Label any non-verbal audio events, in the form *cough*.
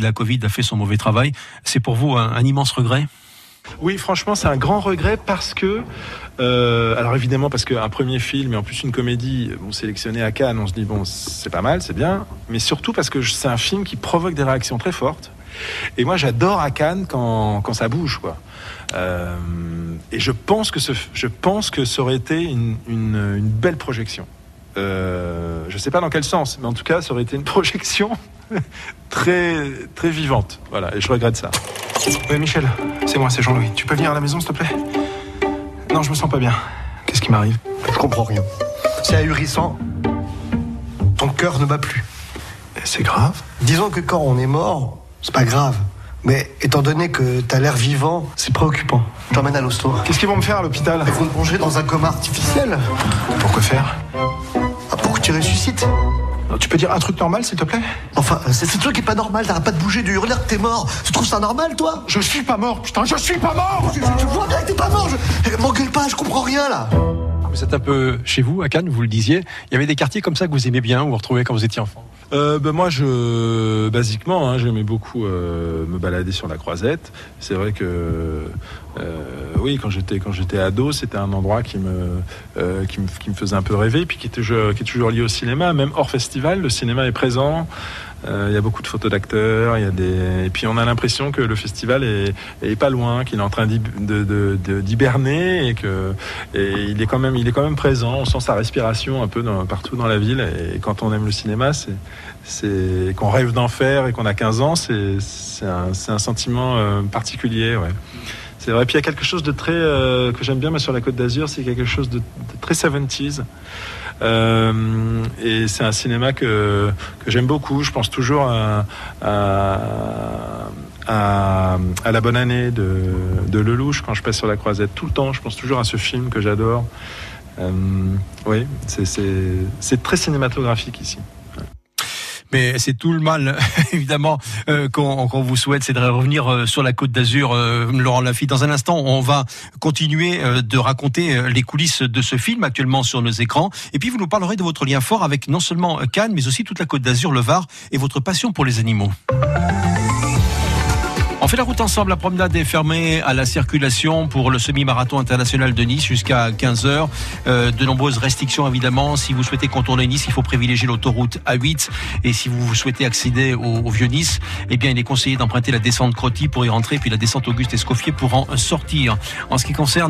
La Covid a fait son mauvais travail. C'est pour vous un, immense regret? Oui, franchement, c'est un grand regret parce que, euh, alors évidemment parce qu'un premier film et en plus une comédie, bon, sélectionné à Cannes, on se dit bon, c'est pas mal, c'est bien, mais surtout parce que c'est un film qui provoque des réactions très fortes. Et moi, j'adore à Cannes quand, quand ça bouge, quoi. Euh, et je pense que ça aurait été une belle projection. Euh, je sais pas dans quel sens, mais en tout cas, ça aurait été une *laughs* projection très très vivante. Voilà, et je regrette ça. Oui, Michel, c'est moi, c'est Jean-Louis. Tu peux venir à la maison, s'il te plaît? Non, je me sens pas bien. Qu'est-ce qui m'arrive? Je comprends rien. C'est ahurissant. Ton cœur ne bat plus. C'est grave. Disons que quand on est mort, c'est pas grave. Mais étant donné que t'as l'air vivant, c'est préoccupant. Je t'emmène à l'hosto. Qu'est-ce qu'ils vont me faire à l'hôpital? Ils vont te plonger dans un coma artificiel. Pourquoi faire pour que tu ressuscites. Tu peux dire un truc normal, s'il te plaît? Enfin, c'est ce truc qui est pas normal. T'arrêtes pas de bouger du hurler que t'es mort. Tu trouves ça normal, toi? Je suis pas mort, putain, je suis pas mort je, je vois bien que t'es pas mort. Je... Eh, M'engueule pas, je comprends rien, là. Vous êtes un peu chez vous, à Cannes, vous le disiez. Il y avait des quartiers comme ça que vous aimez bien, où vous retrouvez quand vous étiez enfant? Euh, ben moi, je, basiquement, hein, j'aimais beaucoup euh, me balader sur la Croisette. C'est vrai que, euh, oui, quand j'étais quand j'étais ado, c'était un endroit qui me, euh, qui me faisait un peu rêver, puis qui est toujours lié au cinéma, même hors festival, le cinéma est présent. Euh, Il y a beaucoup de photos d'acteurs, il y a des, et puis on a l'impression que le festival est, est pas loin, qu'il est en train d'hiberner et que, et il est quand même, il est quand même présent. On sent sa respiration un peu dans- partout dans la ville. Et quand on aime le cinéma, c'est, c'est qu'on rêve d'en faire et qu'on a 15 ans, c'est, un, un sentiment euh, particulier, ouais. C'est vrai. Puis il y a quelque chose de très euh, que j'aime bien moi, sur la Côte d'Azur, c'est quelque chose de, très 70s. Euh, et c'est un cinéma que, que j'aime beaucoup. Je pense toujours à, à, La Bonne Année de, de Lelouch quand je passe sur la croisette. Tout le temps, je pense toujours à ce film que j'adore. Euh, oui, c'est très cinématographique ici. Mais c'est tout le mal, *laughs* évidemment, euh, qu'on vous souhaite, c'est de revenir euh, sur la côte d'Azur, euh, Laurent Lafitte. Dans un instant, on va continuer de raconter les coulisses de ce film actuellement sur nos écrans. Et puis, vous nous parlerez de votre lien fort avec non seulement Cannes, mais aussi toute la côte d'Azur, le Var, et votre passion pour les animaux. On fait la route ensemble. La promenade est fermée à la circulation pour le semi-marathon international de Nice jusqu'à 15h. Euh, de nombreuses restrictions évidemment. Si vous souhaitez contourner Nice, il faut privilégier l'autoroute A8. Et si vous souhaitez accéder au, au vieux Nice, eh bien il est conseillé d'emprunter la descente Crotty pour y rentrer, puis la descente Auguste Escoffier pour en sortir. En ce qui concerne